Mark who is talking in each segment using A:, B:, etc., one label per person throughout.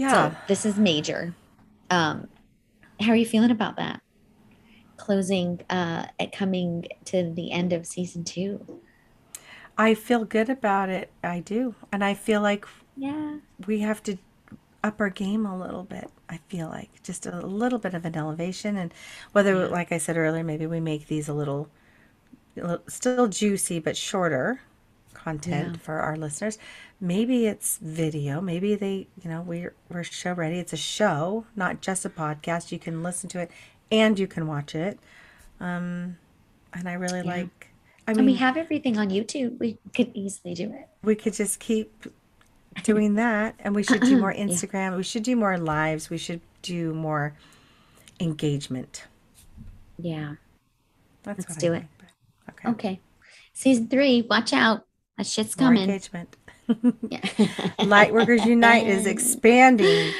A: Yeah.
B: So this is major. Um, how are you feeling about that? Closing, uh, at coming to the end of season two.
A: I feel good about it. I do. And I feel like
B: Yeah.
A: we have to up our game a little bit. I feel like just a little bit of an elevation. And whether,
B: Yeah.
A: like I said earlier, maybe we make these a little, still juicy, but shorter content
B: Yeah.
A: for our listeners. Maybe it's video. Maybe they, you know, we're, we're show ready. It's a show, not just a podcast. You can listen to it and you can watch it. Um, and I really
B: Yeah.
A: like, I
B: And we have everything on YouTube. We could easily do it.
A: we could just keep doing that and we should do more
B: Yeah.
A: instagram we should do more lives we should do more engagement
B: Yeah.
A: that's
B: Let's do
A: I
B: it.
A: but- okay
B: Okay. Season three, watch out. That shit's
A: more
B: coming.
A: engagement
B: Yeah.
A: light workers unite is expanding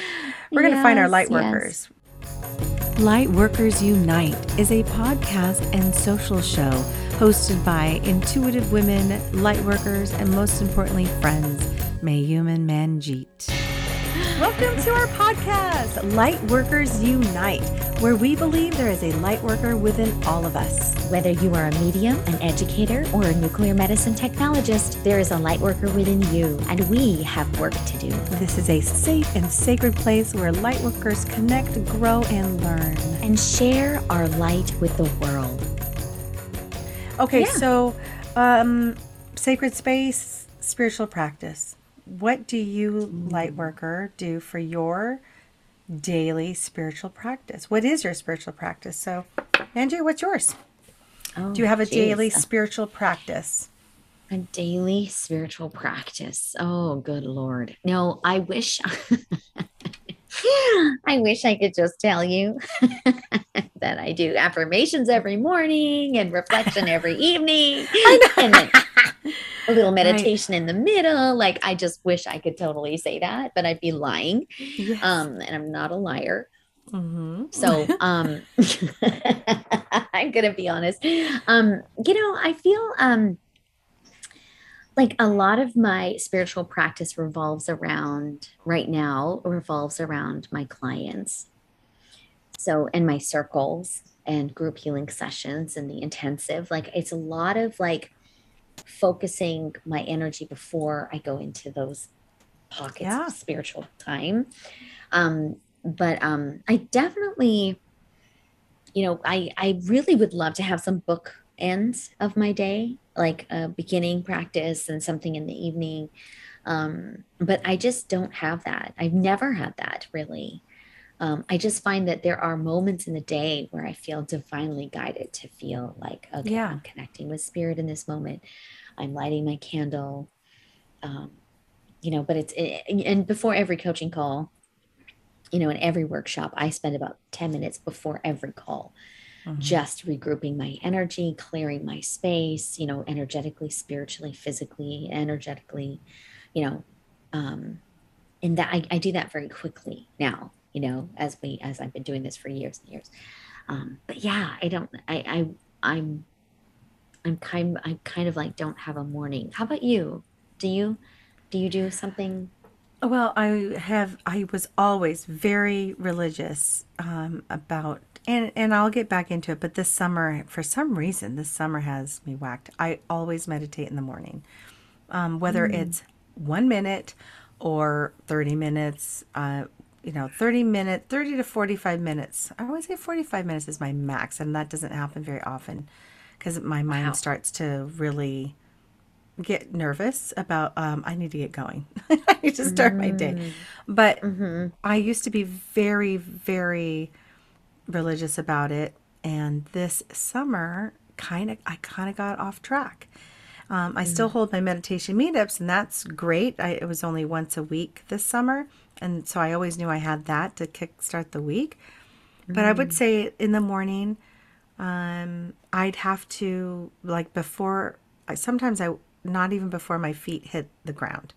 A: we're going to find our
B: lightworkers.
A: light
B: yes.
A: workers light workers unite is a podcast and social show hosted by intuitive women lightworkers, and most importantly friends mayuman manjeet Welcome to our podcast, Light Workers Unite, where we believe there is a light worker within all of us.
B: Whether you are a medium, an educator, or a nuclear medicine technologist, there is a light worker within you, and we have work to do.
A: This is a safe and sacred place where light workers connect, grow, and learn.
B: And share our light with the world.
A: Okay,
B: Yeah.
A: so um, sacred space, spiritual practice. What do you, mm-hmm. light worker, do for your daily spiritual practice? What is your spiritual practice? So, Andrew, what's yours?
B: Oh,
A: Do you oh, have a
B: geez.
A: daily uh, spiritual practice?
B: A daily spiritual practice. Oh, good Lord. No, I wish I wish I could just tell you that I do affirmations every morning and reflection every evening. And then a little meditation in the middle. Like I just wish I could totally say that, but I'd be lying.
A: Yes.
B: Um, and I'm not a liar.
A: hmm
B: So um I'm gonna be honest. Um, you know, I feel um like a lot of my spiritual practice revolves around right now revolves around my clients. So and my circles and group healing sessions and the intensive. Like it's a lot of like focusing my energy before I go into those pockets
A: Yeah.
B: of spiritual time. Um, but um, I definitely, you know, I I really would love to have some book ends of my day, like a beginning practice and something in the evening. Um, but I just don't have that. I've never had that really. Um, I just find that there are moments in the day where I feel divinely guided to feel like, okay,
A: Yeah.
B: I'm connecting with spirit in this moment. I'm lighting my candle. Um, you know, but it's, and before every coaching call, you know, in every workshop, I spend about 10 minutes before every call
A: Mhm.
B: just regrouping my energy, clearing my space, you know, energetically, spiritually, physically, energetically, you know, um, and that I, I do that very quickly now, you know, as we, as I've been doing this for years and years. Um, but yeah, I don't, I, I, I'm, I'm kind, I kind of like don't have a morning. How about you? Do you, do you do something?
A: Well, I have. I was always very religious um, about, and and I'll get back into it. But this summer, for some reason, this summer has me whacked. I always meditate in the morning, um, whether it's one minute or thirty minutes. Uh, you know, thirty minute, thirty to forty-five minutes. I always say forty-five minutes is my max, and that doesn't happen very often because my mind
B: Wow.
A: starts to really get nervous about um, I need to get going. I need to start my day. But
B: hmm
A: I used to be very, very religious about it. And this summer, kind of, I kind of got off track. Um, I still hold my meditation meetups, and that's great. I, it was only once a week this summer. And so I always knew I had that to kickstart the week. But I would say in the morning, um, I'd have to, like, before, I, sometimes I, not even before my feet hit the ground.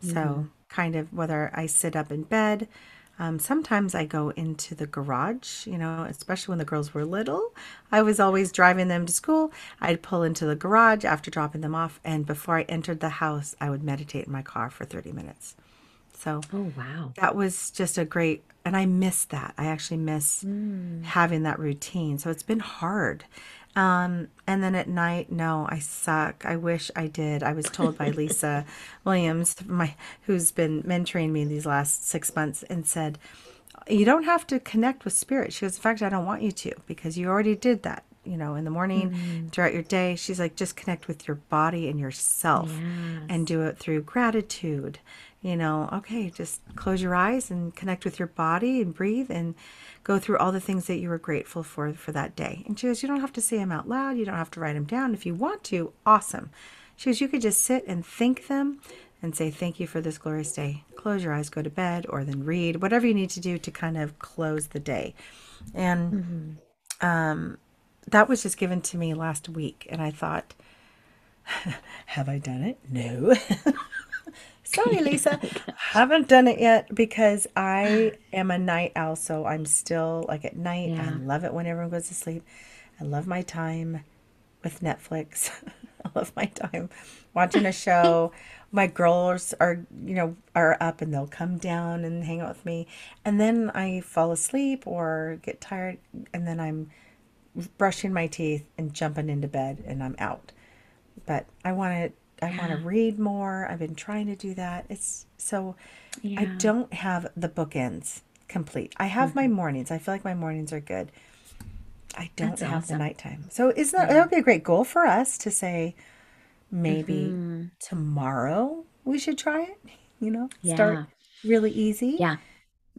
A: So, kind of whether I sit up in bed, um, sometimes I go into the garage, you know, especially when the girls were little. I was always driving them to school. I'd pull into the garage after dropping them off. And before I entered the house, I would meditate in my car for 30 minutes. So
B: Oh, wow.
A: that was just a great and i miss that i actually miss having that routine so it's been hard um, and then at night no i suck. I wish i did. I was told by lisa williams my who's been mentoring me these last six months and said you don't have to connect with spirit. She goes in fact i don't want you to because you already did that you know in the morning throughout your day. She's like just connect with your body and yourself and do it through gratitude you know okay just close your eyes and connect with your body and breathe and go through all the things that you were grateful for for that day. And she goes you don't have to say them out loud. You don't have to write them down. If you want to awesome. She goes you could just sit and think them and say thank you for this glorious day close your eyes go to bed or then read whatever you need to do to kind of close the day. And um, that was just given to me last week and i thought have i done it? No sorry lisa. Haven't done it yet because i am a night owl so i'm still like at night. I love it when everyone goes to sleep. I love my time with netflix. I love my time watching a show. My girls are you know are up and they'll come down and hang out with me. And then i fall asleep or get tired and then i'm brushing my teeth and jumping into bed and i'm out. But i want to i want to read more i've been trying to do that it's so i
B: Yeah. Mm-hmm.
A: don't have the bookends complete i have my mornings i feel like my mornings are good i don't
B: That's
A: have
B: awesome.
A: the nighttime so is that that would be a great goal for us to say maybe
B: Mm-hmm.
A: tomorrow we should try it you know start really easy
B: Yeah.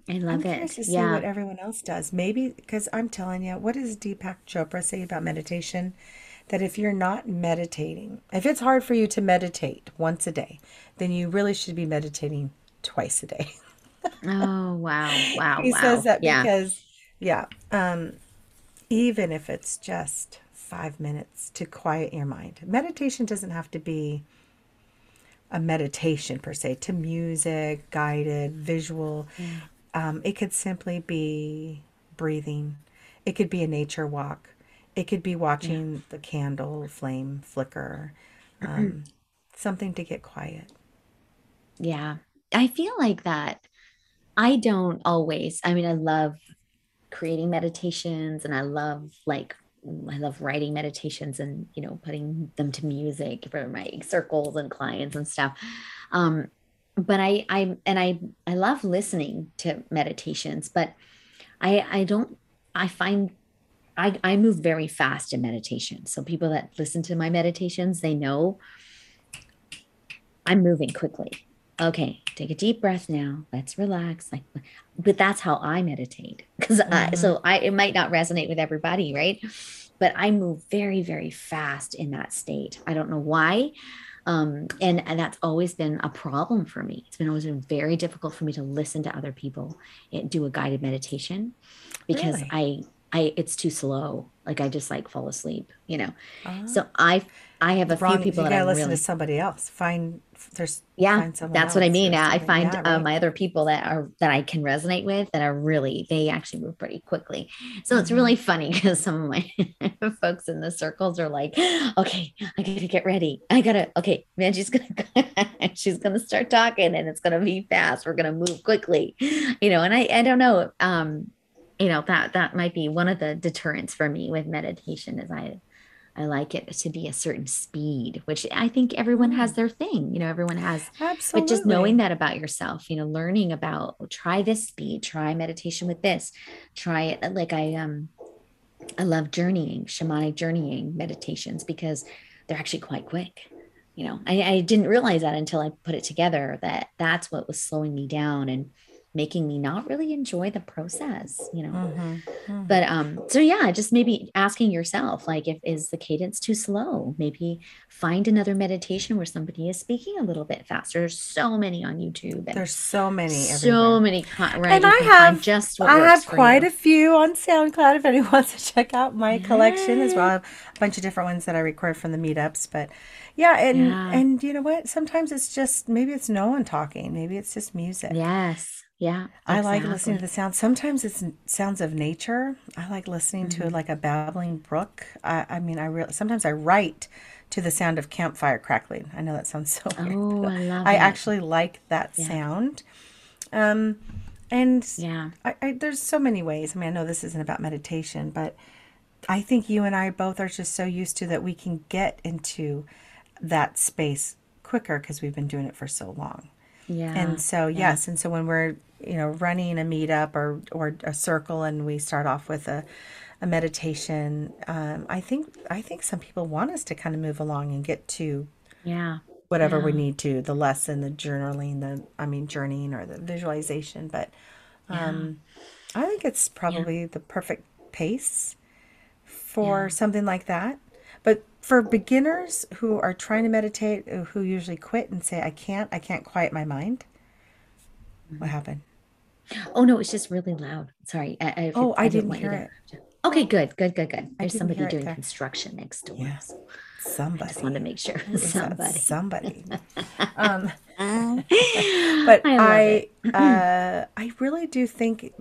B: I love
A: I'm
B: it.
A: to see
B: Yeah.
A: what everyone else does. Maybe because I'm telling you, what does Deepak Chopra say about meditation? That if you're not meditating, if it's hard for you to meditate once a day, then you really should be meditating twice a day.
B: Oh, wow. Wow.
A: he
B: wow.
A: says that
B: yeah.
A: because, yeah, um, even if it's just five minutes to quiet your mind, meditation doesn't have to be a meditation per se, to music, guided, visual. Um, it could simply be breathing. It could be a nature walk. It could be watching the candle flame flicker. Um, something to get quiet.
B: Yeah. I feel like that. I don't always, I mean, I love creating meditations and I love like, I love writing meditations and, you know, putting them to music for my circles and clients and stuff. Um, but I, I, and I, I love listening to meditations, but I, I don't, I find I, I move very fast in meditation. So people that listen to my meditations, they know I'm moving quickly. Okay, take a deep breath now. Let's relax. Like, but that's how I meditate because I, so I it might not resonate with everybody, right? But I move very, very fast in that state. I don't know why. Um, and, and that's always been a problem for me. It's been always been very difficult for me to listen to other people and do a guided meditation because
A: Really?
B: I I it's too slow. Like I just like fall asleep, you know.
A: Ah.
B: So I I have a few
A: Wrong.
B: people
A: you gotta
B: I
A: listen
B: really
A: to somebody else. Find there's
B: yeah
A: find someone
B: that's what i mean i find
A: Yeah,
B: uh,
A: right.
B: my other people that are that i can resonate with that are really they actually move pretty quickly so it's
A: Mm-hmm.
B: really funny because some of my folks in the circles are like okay i gotta get ready i gotta okay man she's gonna she's gonna start talking and it's gonna be fast we're gonna move quickly you know and i i don't know um you know that that might be one of the deterrents for me with meditation is i I like it to be a certain speed, which I think everyone has their thing. You know, everyone has
A: Absolutely.
B: but just knowing that about yourself you know learning about oh, try this speed try meditation with this try it like i um i love journeying shamanic journeying meditations because they're actually quite quick you know I, I didn't realize that until i put it together that that's what was slowing me down and making me not really enjoy the process you know
A: Mhm, mhm.
B: but um so yeah just maybe asking yourself like if is the cadence too slow maybe find another meditation where somebody is speaking a little bit faster there's so many on youtube and
A: there's so many.
B: so many right
A: And I have-
B: just what
A: I have quite
B: you.
A: a few on SoundCloud if anyone wants to check out my collection as well. I have a bunch of different ones that I record from the meetups. But yeah, and
B: Yeah.
A: and you know what? Sometimes it's just maybe it's no one talking. Maybe it's just music.
B: yes yeah
A: I like listening to the sound. Sometimes it's sounds of nature. I like listening
B: Mm-hmm.
A: to like a babbling brook. I, I mean, I really sometimes I write to the sound of campfire crackling. I know that sounds so weird.
B: oh i love
A: I
B: it
A: actually like that
B: Yeah.
A: sound. Um, and
B: Yeah.
A: I, I, there's so many ways. I mean, I know this isn't about meditation, but I think you and I both are just so used to that we can get into that space quicker because we've been doing it for so long.
B: Yeah.
A: And so
B: yeah.
A: yes, and so when we're you know running a meetup or or a circle, and we start off with a a meditation, um, I think I think some people want us to kind of move along and get to
B: Yeah.
A: whatever we need to the lesson, the journaling, the I mean journeying or the visualization. But um, I think it's probably the perfect pace for
B: Yeah.
A: something like that. But for beginners who are trying to meditate, who usually quit and say, "I can't, I can't quiet my mind,"
B: Mm-hmm.
A: what happened?
B: Oh no, it's just really loud. Sorry. I, I,
A: Oh, I didn't
B: want you
A: hear
B: to- Okay, good, good, good, good. There's somebody doing
A: there.
B: construction next door.
A: Yeah.
B: so
A: Somebody.
B: I just wanted to make sure. Somebody.
A: somebody. um, but
B: I
A: I, uh, I really do think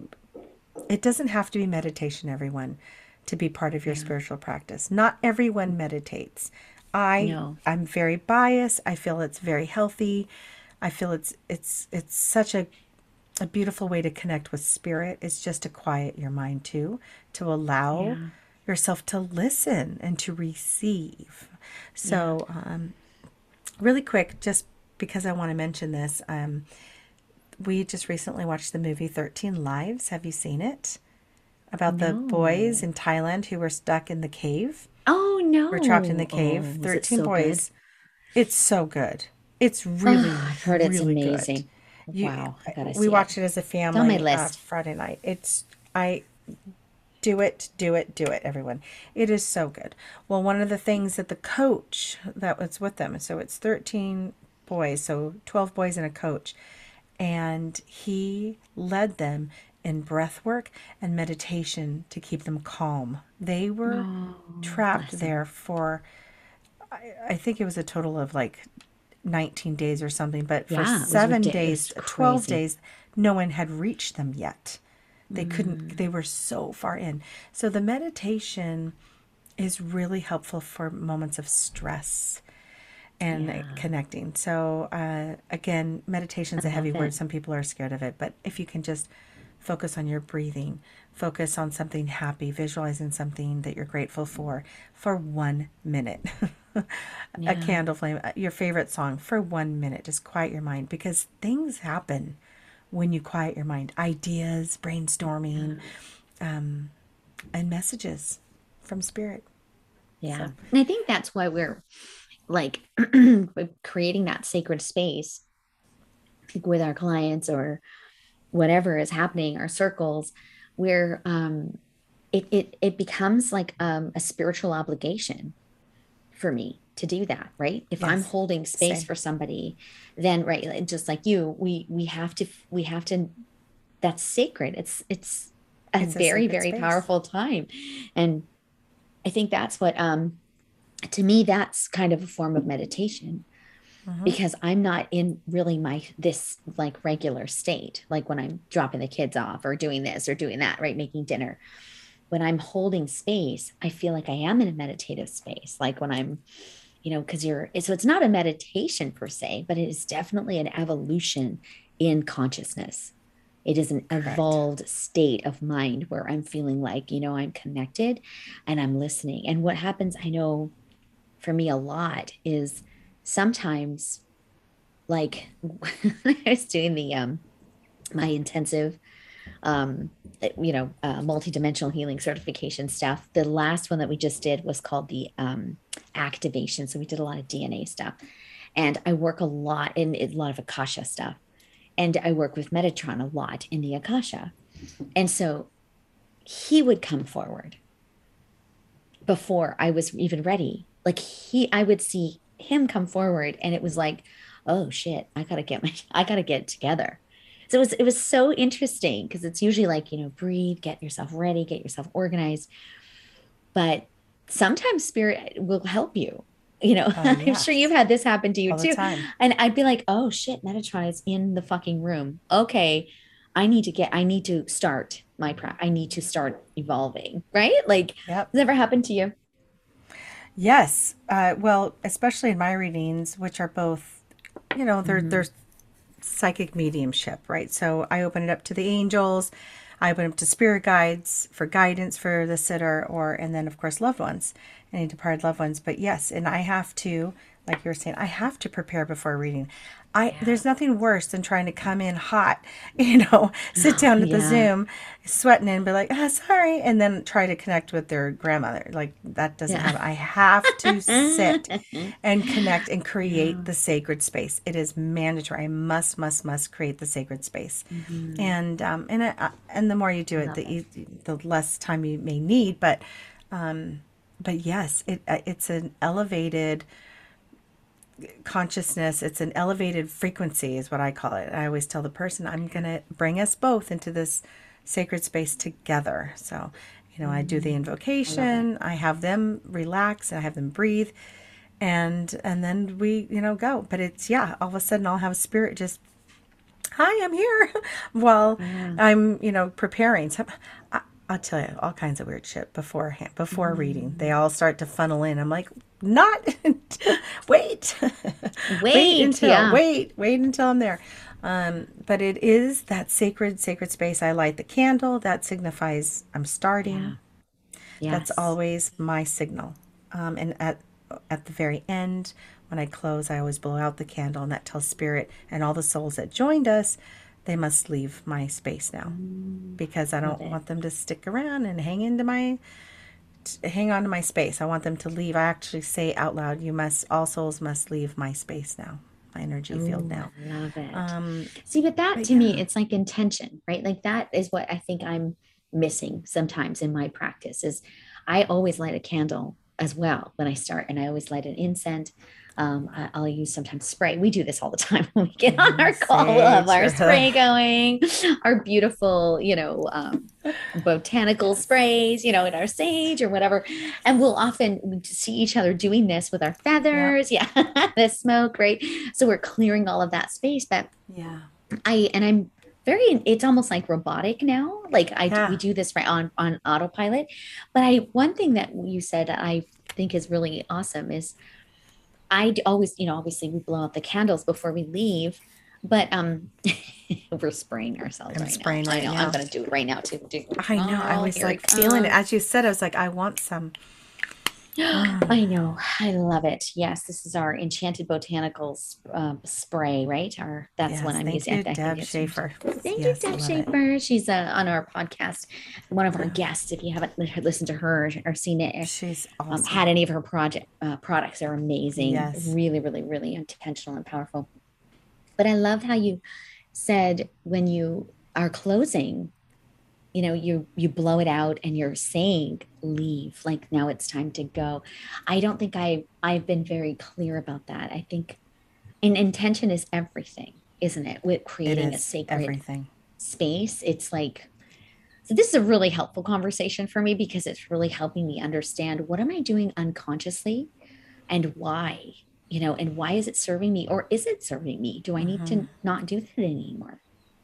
A: it doesn't have to be meditation, everyone, to be part of your spiritual practice. Not everyone meditates. I,
B: No.
A: I'm very biased. I feel it's very healthy. I feel it's it's it's such a a beautiful way to connect with spirit is just to quiet your mind too, to allow
B: Yeah.
A: yourself to listen and to receive. So, um, really quick, just because I want to mention this, um, we just recently watched the movie 13 Lives. Have you seen it? About the boys in Thailand who were stuck in the cave,
B: Oh no.
A: were trapped in the
B: Oh,
A: cave.
B: it
A: 13
B: so
A: boys. It's so good. It's really,
B: Ah, I've heard it's
A: really good. You-
B: wow.
A: We
B: it.
A: watched it. as a family
B: on my
A: uh. Friday night. It's I do it, do it, do it, everyone. It is so good. Well, one of the things that the coach that was with them, so it's 13 boys, so 12 boys and a coach, and he led them in breath work and meditation to keep them calm. They were
B: Oh,
A: trapped there for I, I think it was a total of like 19 days or something, but for
B: Yeah,
A: seven days, 12 days, no one had reached them yet. They
B: Mm.
A: couldn't, they were so far in. So the meditation is really helpful for moments of stress and uh, connecting. So, uh, again, is a heavy word. Some people are scared of it, but if you can just focus on your breathing, focus on something happy, visualizing something that you're grateful for for one minute. a candle flame, uh, your favorite song for one minute. Just quiet your mind because things happen when you quiet your mind. Ideas, brainstorming, um, and messages from spirit.
B: Yeah. And I think that's why we're like creating that sacred space with our clients or whatever is happening, our circles, where um it it it becomes like um a spiritual obligation for me to do that, right? If I'm holding space
A: Same.
B: for somebody, then right, just like you, we we have to we have to that's sacred. It's it's a
A: It's
B: very
A: sacred
B: very
A: space.
B: powerful time. And I think that's what um to me that's kind of a form of meditation
A: Mhm.
B: because I'm not in really my this like regular state like when I'm dropping the kids off or doing this or doing that right making dinner when I'm holding space I feel like I am in a meditative space like when I'm you know because you're so it's not a meditation per se but it is definitely an evolution in consciousness it is an
A: Correct.
B: evolved state of mind where I'm feeling like, you know, I'm connected and I'm listening. And what happens, I know for me a lot is sometimes like I was doing the um my intensive um you know uh, multidimensional healing certification stuff the last one that we just did was called the um activation so we did a lot of dna stuff and i work a lot in a lot of akasha stuff and I work with Metatron a lot in the Akasha. And so he would come forward before I was even ready. Like he I would see him come forward and it was like, oh shit, I gotta get my I gotta get together. So it was it was so interesting because it's usually like, you know, breathe, get yourself ready, get yourself organized. But sometimes spirit will help you. You know,
A: Oh,
B: I'm sure you've had this happen to you
A: All
B: too. And I'd be like, oh shit, Metatron is in the fucking room. Okay. I need to get, I need to start my, pra- I need to start evolving, right? Like,
A: Yep.
B: has ever happened to you?
A: Yes. Uh, well, especially in my readings, which are both, you know, they're
B: Mm-hmm.
A: they're psychic mediumship, right? So I open it up to the angels. I open up to spirit guides for guidance for the sitter, or and then of course loved ones, any departed loved ones. But yes, and I have to, like you were saying, I have to prepare before reading. I there's nothing worse than trying to come in hot, you know, sit down at the Zoom, sweating and be like, ah, sorry, and then try to connect with their grandmother. Like that doesn't
B: Yeah.
A: happen. I have to sit and connect and create the sacred space. It is mandatory. I must, must, must create the sacred space. And um, and I, and the more you do it, the e- the less time you may need. But um, but yes, it uh, it's an elevated consciousness it's an elevated frequency is what i call it. I always tell the person i'm going to bring us both into this sacred space together. So you know i do the invocation I, have them relax i have them breathe and and then we you know go. But it's yeah all of a sudden i'll have a spirit just hi i'm here. While i'm you know preparing. So I, i'll tell you all kinds of weird shit beforehand before reading. They all start to funnel in. I'm like not wait.
B: Wait,
A: until
B: yeah.
A: wait wait until i'm there. Um, but it is that sacred sacred space. I light the candle. That signifies i'm starting. That's
B: Yes.
A: always my signal. Um, and at at the very end, when I close, I always blow out the candle, and that tells spirit and all the souls that joined us, they must leave my space now, because I don't want them to stick around and hang into my hang on to my space. I want them to leave. I actually say out loud, "You must. All souls must leave my space now, my energy field now."
B: Love it.
A: Um,
B: See, but that
A: but
B: to me, it's like intention, right? Like that is what I think I'm missing sometimes in my practice is I always light a candle as well when I start, and I always light an incense. Um, I, will use sometimes spray. We do this all the time when we get on our call. We'll have our spray going, our beautiful, you know, um, botanical sprays, you know, in our sage or whatever. And we'll often see each other doing this with our feathers. Yeah, the smoke, right? So we're clearing all of that space. But
A: yeah.
B: I and I'm very it's almost like robotic now. Like I
A: Yeah.
B: we do this right on on autopilot. But I one thing that you said that I think is really awesome is i always, you know, obviously we blow out the candles before we leave, but um we're spraying ourselves
A: I'm
B: right
A: spraying
B: now.
A: right
B: I know.
A: now.
B: I'm gonna do it right now too.
A: I know. I
B: Oh,
A: was like feeling it as you said. I was like, I want some.
B: I know. I love it. Yes, this is our enchanted botanicals uh, spray, right? Our that's
A: Yes,
B: what I'm
A: thank
B: using.
A: you, Deb Schaefer.
B: Thank
A: Yes,
B: you, Deb
A: love it.
B: Schaefer. She's uh, on our podcast, one of our guests. If you haven't listened to her or seen it,
A: She's
B: um,
A: awesome.
B: had any of her project uh, products, are amazing.
A: Yes.
B: Really, really, really intentional and powerful. But I love how you said when you are closing, you know, you you blow it out and you're saying leave, like now it's time to go. I don't think I I've been very clear about that. I think, and intention is everything, isn't it? With
A: it
B: creating a sacred
A: everything.
B: space it's like so this is a really helpful conversation for me because it's really helping me understand what am i doing unconsciously and why you know and why is it serving me or is it serving me do i need
A: Mm-hmm.
B: to not do that anymore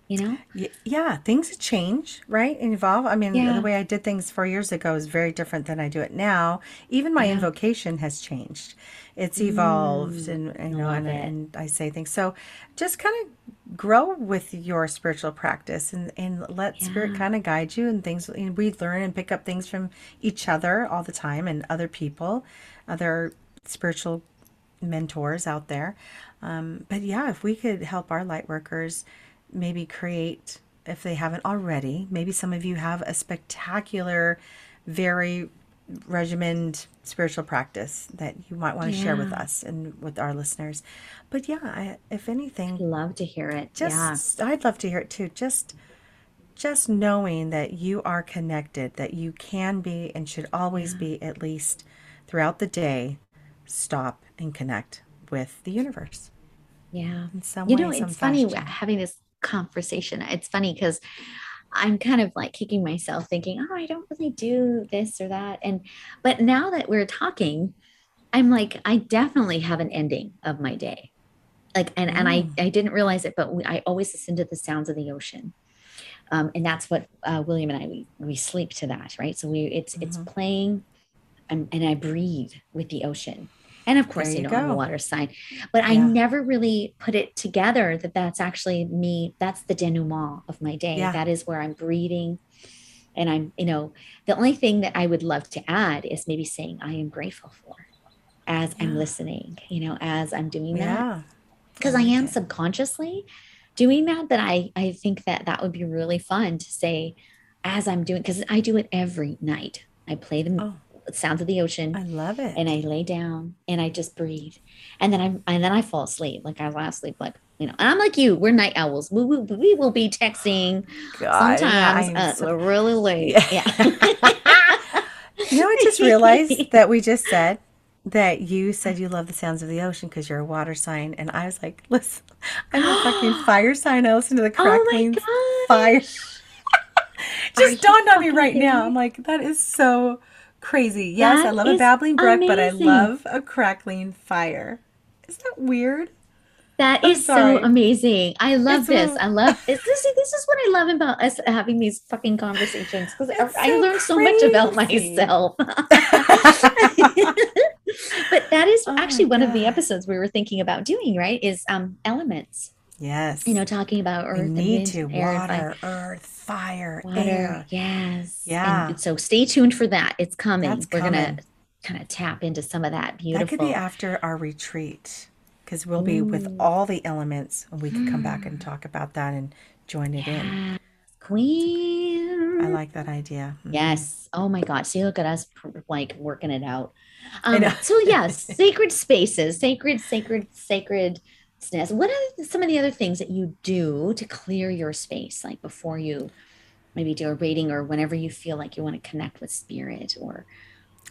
B: you know
A: Yeah, things change, right? And evolve. I mean,
B: Yeah.
A: the way I did things four years ago is very different than I do it now. Even my
B: Yeah.
A: invocation has changed. It's evolved,
B: Mm,
A: and
B: I
A: you know, and, and I say things. So, just kind of grow with your spiritual practice, and and let spirit kind of guide you. And things and we learn and pick up things from each other all the time, and other people, other spiritual mentors out there. Um, but yeah, if we could help our light workers maybe create, if they haven't already, maybe some of you have a spectacular, very regimented spiritual practice that you might want to share with us and with our listeners. But yeah, I, if anything,
B: love to hear it.
A: Just, yeah I'd love to hear it too. Just just knowing that you are connected, that you can be and should always be at least throughout the day, stop and connect with the universe.
B: Yeah.
A: In some
B: you know it's funny having this conversation. It's funny because i'm kind of like kicking myself thinking oh i don't really do this or that and but now that we're talking i'm like i definitely have an ending of my day. Like and and i i didn't realize it but we, i always listen to the sounds of the ocean. Um, and that's what uh, william and i we, we sleep to that right? So we it's it's playing and, and i breathe with the ocean And of course,
A: There
B: you
A: you
B: know, I'm a water sign, but I never really put it together that that's actually me. That's the denouement of my day.
A: Yeah.
B: That is where I'm breathing. And I'm, you know, the only thing that I would love to add is maybe saying I am grateful for as I'm listening, you know, as I'm doing that.
A: Yeah.
B: Because I,
A: like
B: am
A: it.
B: subconsciously doing that. But I, I think that that would be really fun to say as I'm doing, because I do it every night. I play the
A: Oh.
B: Sounds of the ocean
A: I love it.
B: and I lay down and I just breathe. And then I and then I fall asleep. Like I fall asleep like you know, and I'm like you, we're night owls. We will we will be texting
A: God,
B: sometimes
A: I'm
B: uh,
A: so-
B: really late.
A: Yeah.
B: Yeah.
A: you know, I just realized that we just said that you said you love the sounds of the ocean because you're a water sign, and I was like, listen, I'm a fucking fire sign. I listen to the
B: oh
A: crackling
B: god.
A: fire. Just dawned on me right now. I'm like, that is so crazy. Yes, I love a babbling brook, but I love a crackling fire. Is that weird?
B: That
A: I'm
B: is so amazing. I love
A: It's
B: this. I love this. This is, this is what I love about us having these fucking conversations because I,
A: It's
B: I
A: so
B: learned so much about myself. but that is
A: Oh
B: actually one of the episodes we were thinking about doing, right? Is um elements.
A: Yes.
B: You know, talking about earth
A: we
B: and
A: need to
B: air and fire.
A: water, earth, fire,
B: water.
A: air.
B: Yes.
A: Yeah.
B: And so stay tuned for that. It's coming.
A: That's
B: We're
A: coming.
B: gonna kind of tap into some of that beautiful.
A: That could be after our retreat because we'll be with all the elements and we could come back and talk about that and join it in.
B: Queen.
A: I like that idea. Mhm.
B: Yes. Oh my God. See, look at us like working it out. Um, so yes, sacred spaces, sacred, sacred, sacred, What are some of the other things that you do to clear your space, like before you maybe do a reading or whenever you feel like you want to connect with spirit or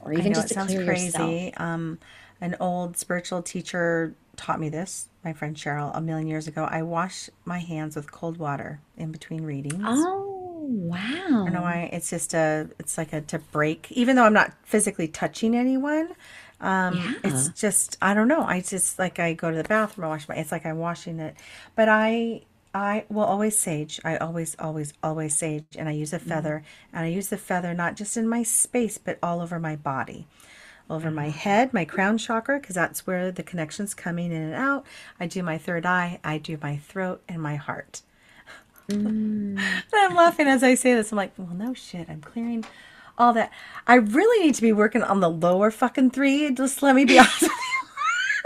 B: or even just to
A: sounds
B: clear yourself?
A: crazy. Um, an old spiritual teacher taught me this, my friend Cheryl, a million years ago. I wash my hands with cold water in between readings.
B: Oh, wow.
A: I don't know why. It's just a, it's like a to break, even though I'm not physically touching anyone. Um, it's just, I don't know. I just like, I go to the bathroom, I wash my, it's like I'm washing it. But I, I will always sage. I always, always, always sage. And I use a feather. And I use the feather not just in my space, but all over my body. Over my head, my crown chakra, because that's where the connection's coming in and out. I do my third eye. I do my throat and my heart.
B: Mm.
A: I'm laughing as I say this. I'm like, well, no shit. I'm clearing all that. I really need to be working on the lower fucking three. Just let me be honest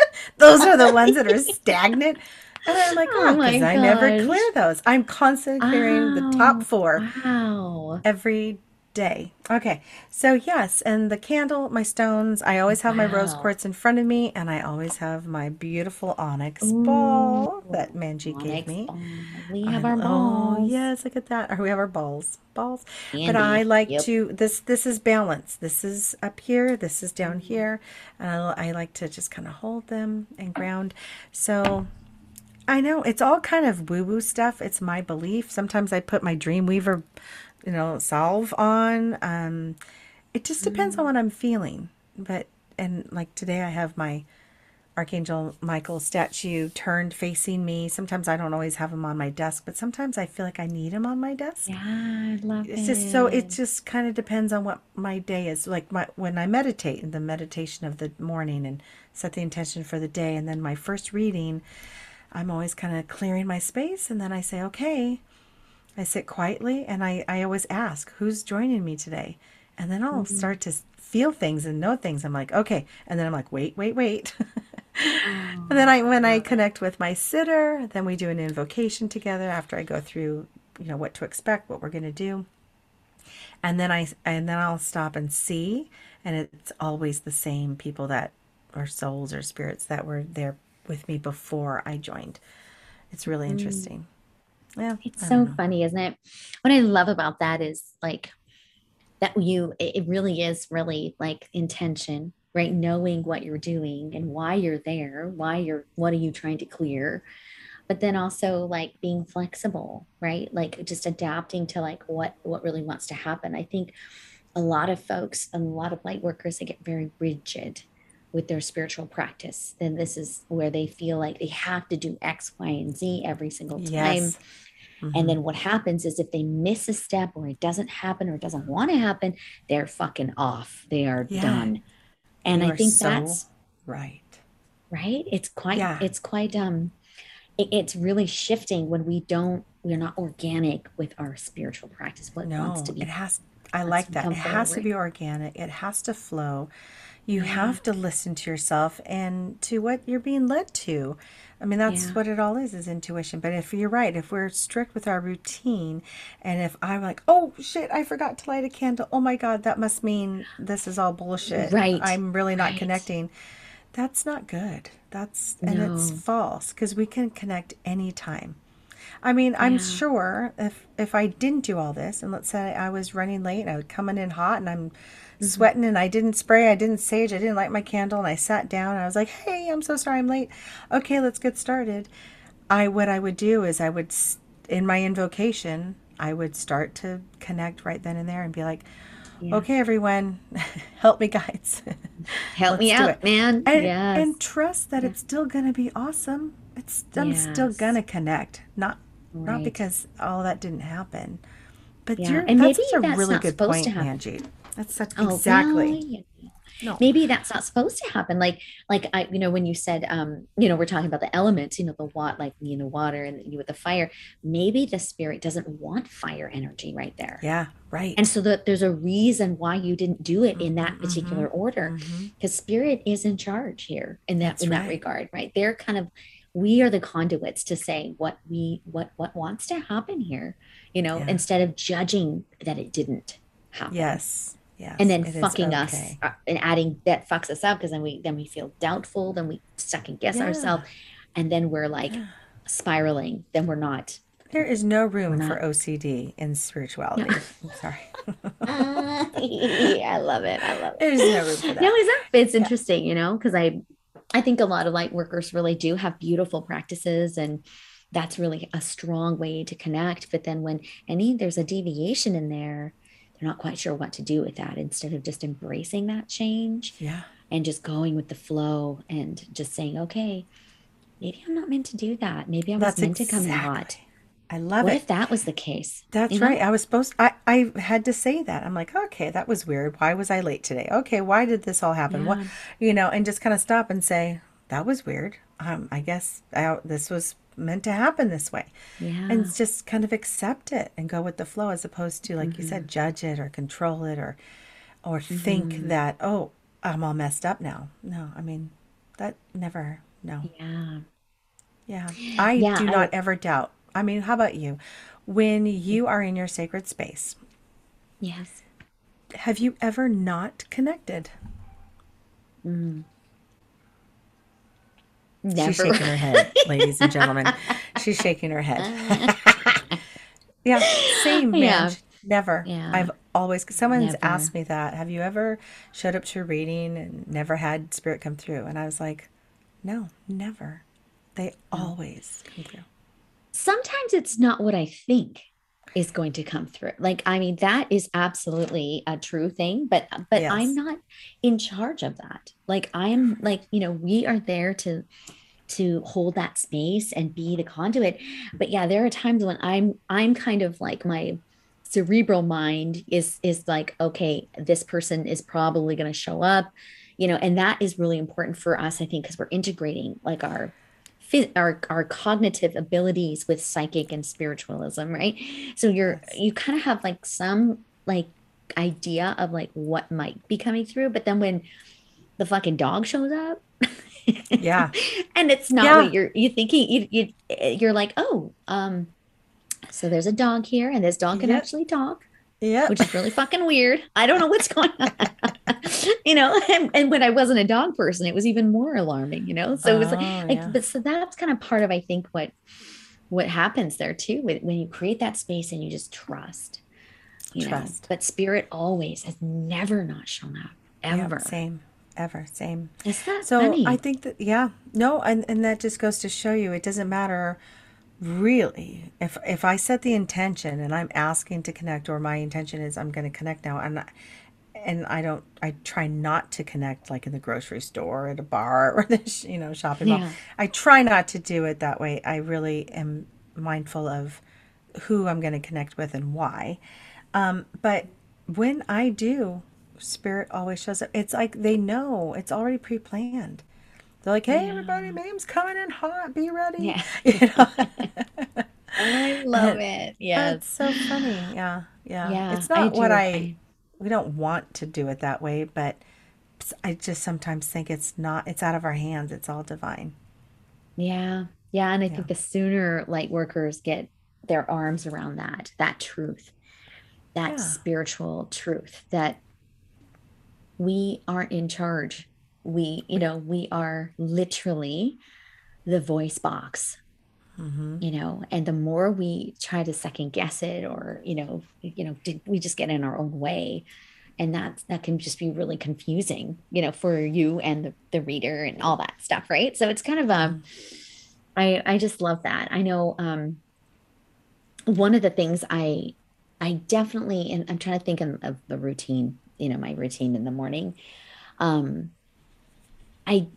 A: those are the ones that are stagnant. And I'm like,
B: Oh
A: oh,
B: my
A: because I never clear those. I'm constantly clearing the
B: Oh,
A: top four
B: Wow.
A: every day. Okay. So, yes. And the candle, my stones, I always have my rose quartz in front of me. And I always have my beautiful onyx ball that Manji gave me.
B: ball. We have
A: I-
B: our balls.
A: Oh, yes, look at that. Or we have our balls. Balls. But I like
B: Yep.
A: to this this is balance. This is up here, this is down
B: Mm-hmm.
A: here. And I, I like to just kind of hold them and ground. So I know it's all kind of woo-woo stuff. It's my belief. Sometimes I put my Dreamweaver, you know, solve on. Um it just depends
B: Mm.
A: on what I'm feeling. But and like today I have my Archangel Michael statue turned facing me. Sometimes I don't always have him on my desk, but sometimes I feel like I need him on my desk.
B: Yeah, I love
A: It's just so it
B: it.
A: just kind of depends on what my day is. Like my when I meditate in the meditation of the morning and set the intention for the day and then my first reading, I'm always kind of clearing my space and then I say, "Okay." I sit quietly and I I always ask, "Who's joining me today?" And then I'll mm-hmm. start to feel things and know things. I'm like, "Okay." And then I'm like, "Wait, wait, wait." And then oh, I when I connect with my sitter, then we do an invocation together after I go through, you know, what to expect, what we're going to do. And then I and then I'll stop and see and it's always the same people that or souls or spirits that were there with me before I joined. It's really mm. interesting. Yeah.
B: It's so
A: know.
B: funny, isn't it? What I love about that is like that you it really is really like intention, right? Knowing what you're doing and why you're there, why you're what are you trying to clear? But then also like being flexible, right? Like just adapting to like what what really wants to happen. I think a lot of folks, a lot of light workers, they get very rigid with their spiritual practice. Then this is where they feel like they have to do X, Y, and Z every single time.
A: Yes.
B: And
A: Mhm.
B: then what happens is if they miss a step or it doesn't happen or it doesn't want to happen, they're fucking off. They are
A: Yeah.
B: done. And
A: You
B: I think
A: so
B: that's
A: Right.
B: right? It's quite,
A: Yeah.
B: it's quite, um, it, it's really shifting when we don't, we're not organic with our spiritual practice. What wants to be,
A: it has, I like that. It has to be organic. It has to flow. You
B: Yeah,
A: have to listen to yourself and to what you're being led to. I mean, that's
B: yeah,
A: what it all is, is intuition. But if you're right, if we're strict with our routine, and if I'm like, oh shit, I forgot to light a candle. Oh my God, that must mean this is all bullshit.
B: right,
A: I'm really not
B: right.
A: connecting. That's not good. That's, and it's false because we can connect anytime. I mean, I'm
B: yeah,
A: sure if if I didn't do all this, and let's say I was running late and I was coming in hot and I'm sweating and I didn't spray, I didn't sage, I didn't light my candle, and I sat down and I was like, "Hey, I'm so sorry I'm late. Okay, let's get started." I what I would do is I would in my invocation, I would start to connect right then and there and be like,
B: yeah.
A: "Okay, everyone, help me guides.
B: Help me
A: Let's it."
B: out, man.
A: And
B: Yes,
A: and trust that
B: yeah,
A: it's still going to be awesome. It's I'm still going to connect. Not not because all that didn't happen. But
B: Yeah,
A: you're
B: and
A: that's
B: maybe
A: such a
B: that's
A: really
B: not
A: good point. Angie. That's such
B: Oh, well,
A: exactly.
B: yeah.
A: No.
B: maybe that's not supposed to happen like like i you know when you said um you know we're talking about the elements you know the what like you know water and you with the fire maybe the spirit doesn't want fire energy right there
A: Yeah, right and
B: so that there's a reason why you didn't do it in that particular
A: mhm,
B: order because spirit is in charge here in that
A: That's
B: in that regard right they're kind of we are the conduits to say what we what what wants to happen here you know
A: Yeah.
B: instead of judging that it didn't happen
A: Yes.
B: And then fucking us
A: okay.
B: uh, and adding that fucks us up because then we then we feel doubtful then we second guess ourselves and then we're like
A: Yeah.
B: spiraling then we're not
A: There is no room for OCD in
B: no
A: spirituality. I'm sorry.
B: i love it i love
A: There's no room for
B: it no
A: that.
B: is that it's
A: Yeah.
B: interesting you know because i i think a lot of light workers really do have beautiful practices and that's really a strong way to connect but then when any there's a deviation in there they're not quite sure what to do with that instead of just embracing that change
A: Yeah.
B: and just going with the flow and just saying, okay, maybe I'm not meant to do that. Maybe I was
A: That's
B: meant to come in hot.
A: I love
B: What
A: it.
B: What if that was the case? You
A: That's
B: know?
A: right. I was supposed I I had to say that. I'm like, okay, that was weird. Why was I late today? Okay, why did this all happen? What, you know, and just kind of stop and say, that was weird. Um, I guess I, this was meant to happen this way.
B: Yeah.
A: And just kind of accept it and go with the flow as opposed to, like you
B: hmm
A: said, judge it or control it or or think
B: hmm
A: that, oh, I'm all messed up now. No, I mean, that never, no.
B: Yeah.
A: Yeah. I
B: Yeah.
A: do
B: I,
A: not ever doubt. I mean, how about you? When you are in your sacred space,
B: yes.
A: have you ever not connected?
B: Mm.
A: She's shaking her head, ladies and gentlemen. She's shaking her head. Yeah, same, man.
B: yeah.
A: Never.
B: Yeah.
A: I've always, someone's asked me that. Have you ever showed up to a reading and never had spirit come through? And I was like, no, never. They
B: mm.
A: always come through.
B: Sometimes it's not what I think is going to come through. Like, I mean, that is absolutely a true thing, but but I'm not in charge of that. Like, I'm like, you know, we are there to to hold that space and be the conduit but yeah there are times when i'm i'm kind of like my cerebral mind is is like okay this person is probably going to show up you know and that is really important for us i think because we're integrating like our our our cognitive abilities with psychic and spiritualism right so you're
A: Yes.
B: you kind of have like some like idea of like what might be coming through but then when the fucking dog shows up
A: Yeah.
B: and it's not
A: Yeah.
B: what you're you thinking you, you you're like oh um so there's a dog here and this dog can
A: Yep.
B: actually talk
A: Yeah.
B: which is really fucking weird i don't know what's going on you know and, and when i wasn't a dog person it was even more alarming you know so it was like,
A: Oh,
B: like
A: yeah.
B: but so that's kind of part of i think what what happens there too with, when you create that space and you just trust you know
A: Trust.
B: but spirit always has never not shown up
A: Yep.
B: ever
A: Same. Ever. Same.
B: is that
A: So I think that yeah, no, and and that just goes to show you it doesn't matter really if if I set the intention and I'm asking to connect or my intention is I'm going to connect now and I, and I don't I try not to connect like in the grocery store or at a bar or the you know shopping mall.
B: yeah
A: I try not to do it that way. I really am mindful of who I'm going to connect with and why. Um, but when I do, spirit always shows up. It's like they know it's already pre-planned. They're like, "Hey,
B: Yeah.
A: everybody, Mam's coming in hot. Be ready."
B: Yeah.
A: You know?
B: I love it.
A: That's
B: Yes.
A: so funny. Yeah, yeah.
B: Yeah,
A: It's
B: I
A: not what. I.
B: I
A: We don't want to do it that way, but I just sometimes think it's not. It's out of our hands. It's all divine.
B: yeah. Yeah, and I
A: Yeah.
B: think the sooner light workers get their arms around that, that truth, that
A: Yeah.
B: spiritual truth that we aren't in charge. We, you know, we are literally the voice box
A: hmm
B: you know and the more we try to second guess it or you know you know did we just get in our own way. And that that can just be really confusing you know for you and the, the reader and all that stuff right? So it's kind of um i i just love that. I know um one of the things i i definitely and i'm trying to think of, of the routine you know my routine in the morning um i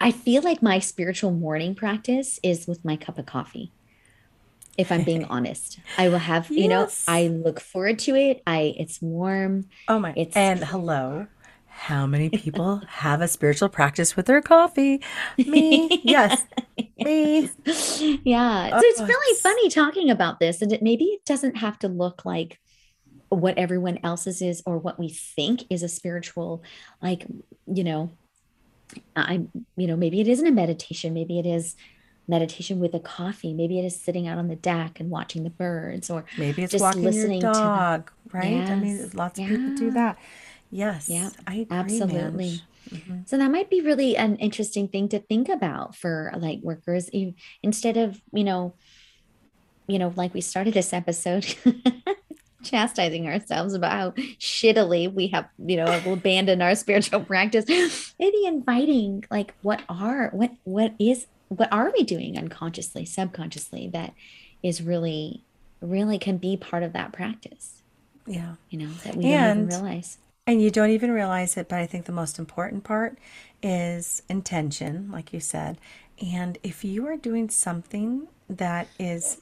B: I feel like my spiritual morning practice is with my cup of coffee. If I'm being honest, I will have, you know, I look forward to it. I it's warm.
A: Oh my.
B: It's
A: And hello. How many people have a spiritual practice with their coffee? Me. Yes. Me.
B: yeah. So it's
A: Oh,
B: really funny talking about this. And it, maybe it doesn't have to look like what everyone else's is or what we think is a spiritual, like, you know, I, you know, maybe it isn't a meditation. Maybe it is meditation with a coffee. Maybe it is sitting out on the deck and watching the birds or
A: Maybe it's
B: Just
A: walking your
B: listening to the-
A: dog, right? I mean,
B: Yes.
A: lots of people do that. Yes.
B: Yeah,
A: I agree,
B: absolutely.
A: Mhm.
B: So that might be really an interesting thing to think about for light workers instead of, you know, you know, like we started this episode chastising ourselves about how shittily we have, you know, abandoned our spiritual practice. Maybe inviting like what are what what is what are we doing unconsciously, subconsciously that is really really can be part of that practice,
A: Yeah.
B: you know, that we don't even realize.
A: And you don't even realize it, but I think the most important part is intention, like you said. And if you are doing something that is,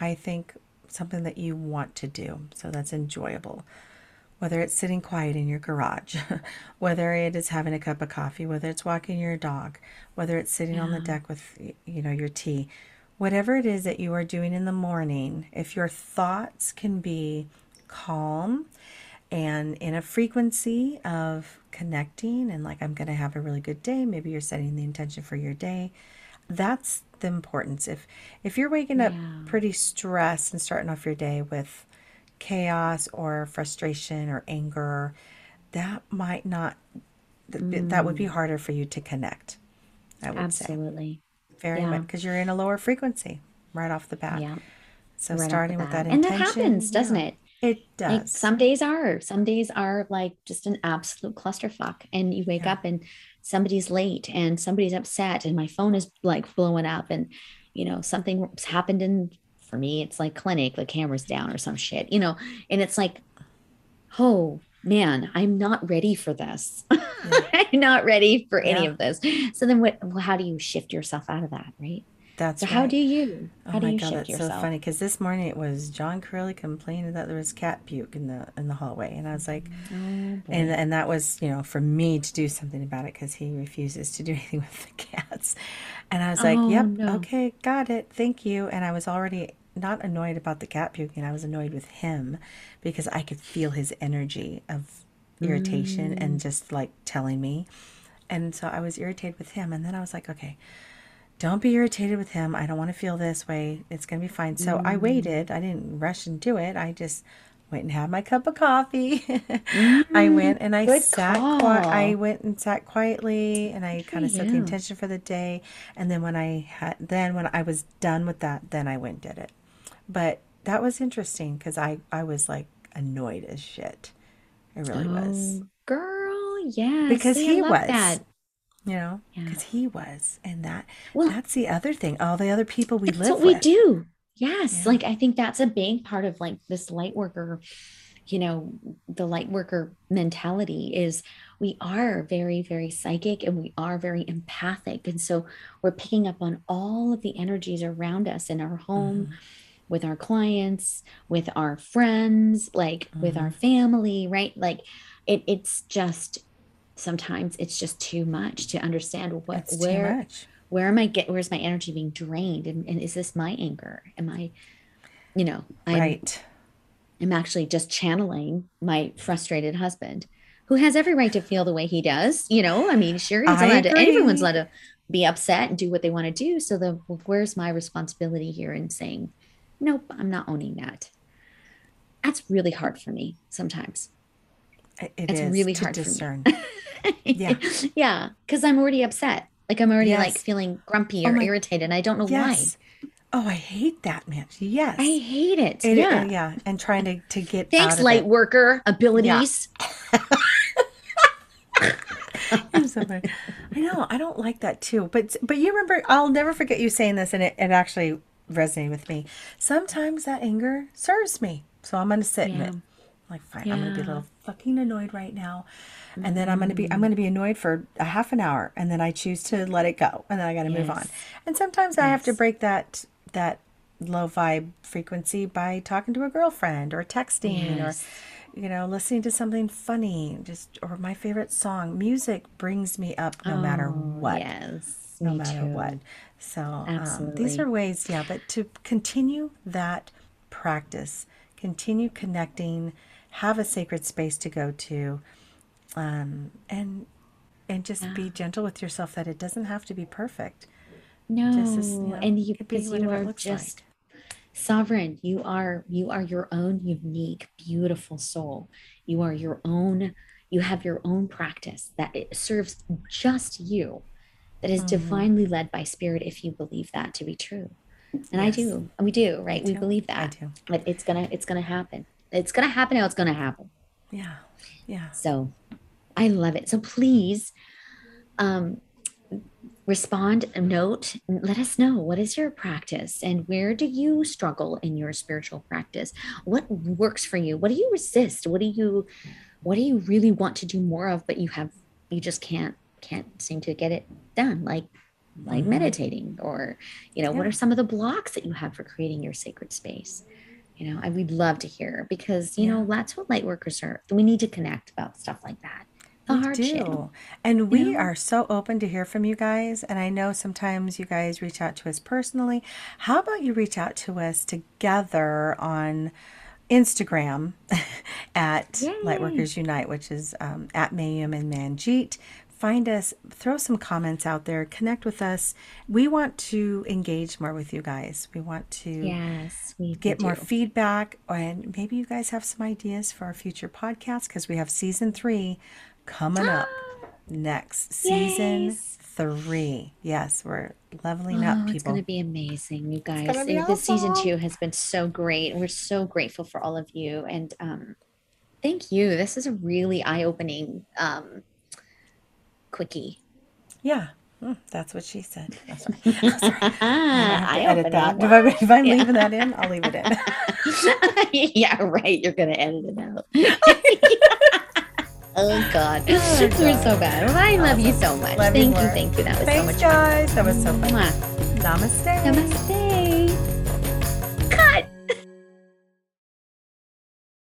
A: I think, something that you want to do, so that's enjoyable, whether it's sitting quiet in your garage, whether it is having a cup of coffee, whether it's walking your dog, whether it's sitting on the deck with, you know, your tea, whatever it is that you are doing in the morning, if your thoughts can be calm and in a frequency of connecting and like I'm going to have a really good day, maybe you're setting the intention for your day. That's the importance. If if you're waking up pretty stressed and starting off your day with chaos or frustration or anger, that might not th- that would be mm. harder for you to connect. I would say
B: Absolutely.
A: very
B: Yeah.
A: much because you're in a lower frequency right off the bat.
B: Yeah.
A: So
B: right
A: starting with that
B: and that happens doesn't
A: yeah,
B: it
A: It
B: like
A: does.
B: some days are some days are like just an absolute clusterfuck and you wake
A: Yeah.
B: up and somebody's late and somebody's upset and my phone is like blowing up and you know something's happened in for me it's like clinic the camera's down or some shit you know? And it's like oh man i'm not ready for this. I'm not ready for any of this. So then what well, how do you shift yourself out of that right
A: That's
B: so how do you how
A: Oh
B: do
A: my
B: you
A: God, that's so funny because this morning it was John Curley complaining that there was cat puke in the in the hallway, and I was like,
B: oh,
A: and and that was you know for me to do something about it because he refuses to do anything with the cats, and I was like,
B: Oh,
A: yep,
B: no.
A: okay, got it, thank you, and I was already not annoyed about the cat puking, I was annoyed with him because I could feel his energy of irritation
B: Mm.
A: and just like telling me, and so I was irritated with him, and then I was like, okay don't be irritated with him. I don't want to feel this way. It's going to be fine. So I mm. waited. I didn't rush and do it. I just went and had my cup of coffee. I mm. went and I
B: good
A: sat qui- I went and sat quietly and I kind of set the intention for the day. And then when I had then when I was done with that, then I went and did it. But that was interesting cuz I I was like annoyed as shit. I really was.
B: Oh, girl, yeah.
A: Because
B: see,
A: he was.
B: that.
A: You know,
B: Yeah.
A: because he was, and that
B: Well,
A: that's the other thing. All the other people we live
B: what we
A: with.
B: do. Yes.
A: Yeah.
B: Like I think that's a big part of like this light worker, you know, the light worker mentality is we are very, very psychic and we are very empathic. And so we're picking up on all of the energies around us in our home,
A: Mhm.
B: with our clients, with our friends, like with
A: Mm-hmm.
B: our family, right? Like it, it's just sometimes it's just too much to understand what
A: It's
B: where where am I get where's my energy being drained and, and is this my anger? Am I you know, I'm
A: Right.
B: I'm actually just channeling my frustrated husband who has every right to feel the way he does. You know, I mean, sure, he's
A: I
B: allowed to, everyone's
A: agree.
B: allowed to be upset and do what they want to do. So, the well, where's my responsibility here in saying, nope, I'm not owning that? That's really hard for me sometimes.
A: It it
B: It's
A: is
B: really
A: to
B: hard me.
A: discern. Yeah.
B: yeah. Cause I'm already upset. Like, I'm already like feeling grumpy
A: Oh
B: or
A: my-
B: irritated. And I don't know
A: Yes. Oh, I hate that, man. Yes.
B: I hate it.
A: It-
B: yeah.
A: uh, yeah. And trying to, to get
B: Thanks, light
A: it.
B: worker abilities.
A: I'm so. I know. I don't like that too. But but you remember? I'll never forget you saying this, and it, it actually resonated with me. Sometimes that anger serves me, so I'm gonna sit in it. Like, fine, I'm gonna be a little fucking annoyed right now, and then I'm gonna be I'm gonna be annoyed for a half an hour, and then I choose to let it go, and then I got to move on. And sometimes I have to break that that low vibe frequency by talking to a girlfriend or texting
B: Yes.
A: or you know, listening to something funny, just or my favorite song. Music brings me up no matter
B: Oh,
A: what,
B: Yes.
A: no matter
B: too.
A: what. So um, these are ways, yeah. But to continue that practice, continue connecting, have a sacred space to go to, um, and and just be gentle with yourself that it doesn't have to be perfect.
B: No,
A: Just as, you know,
B: and you because you are just
A: like.
B: sovereign. You are you are your own unique, beautiful soul. You are your own. You have your own practice that it serves just you. That is
A: Mm-hmm.
B: divinely led by spirit. If you believe that to be true, and I
A: Yes.
B: do, we do, right? We believe that.
A: I do.
B: But it's gonna it's gonna happen. It's gonna happen how it's gonna happen.
A: Yeah, yeah.
B: So I love it. So please um, respond, note, let us know what is your practice and where do you struggle in your spiritual practice? What works for you? What do you resist? What do you what do you really want to do more of, but you have you just can't can't seem to get it done? Like like meditating or you know what are some of the blocks that you have for creating your sacred space you know i would love to hear because you know that's what light workers are we need to connect about stuff like that the
A: We do. And we
B: know?
A: are so open to hear from you guys. And I know sometimes you guys reach out to us personally. How about you reach out to us together on Instagram at Lightworkers Unite, which is um, at Mayum and Manjeet. Find us, throw some comments out there, connect with us. We want to engage more with you guys. We want to
B: yes we
A: get
B: we
A: more
B: do.
A: feedback and maybe you guys have some ideas for our future podcast because we have season three coming up next season
B: Yes.
A: three yes we're leveling
B: Oh,
A: up people.
B: it's going to be amazing, you guys.
A: be
B: Uh, This season two has been so great. We're so grateful for all of you, and um, thank you. This is a really eye-opening um, quickie.
A: yeah Mm, that's what she said right. I'm sorry. I to edit that if, I, if i'm
B: Yeah.
A: leaving that in i'll leave it in
B: yeah, right. You're gonna edit it out. oh God,
A: Oh,
B: we're so bad. Well, I love you so much.
A: Love
B: thank you,
A: more.
B: thank you. That was so much fun.
A: guys that was so fun
B: Mwah.
A: namaste
B: Namaste.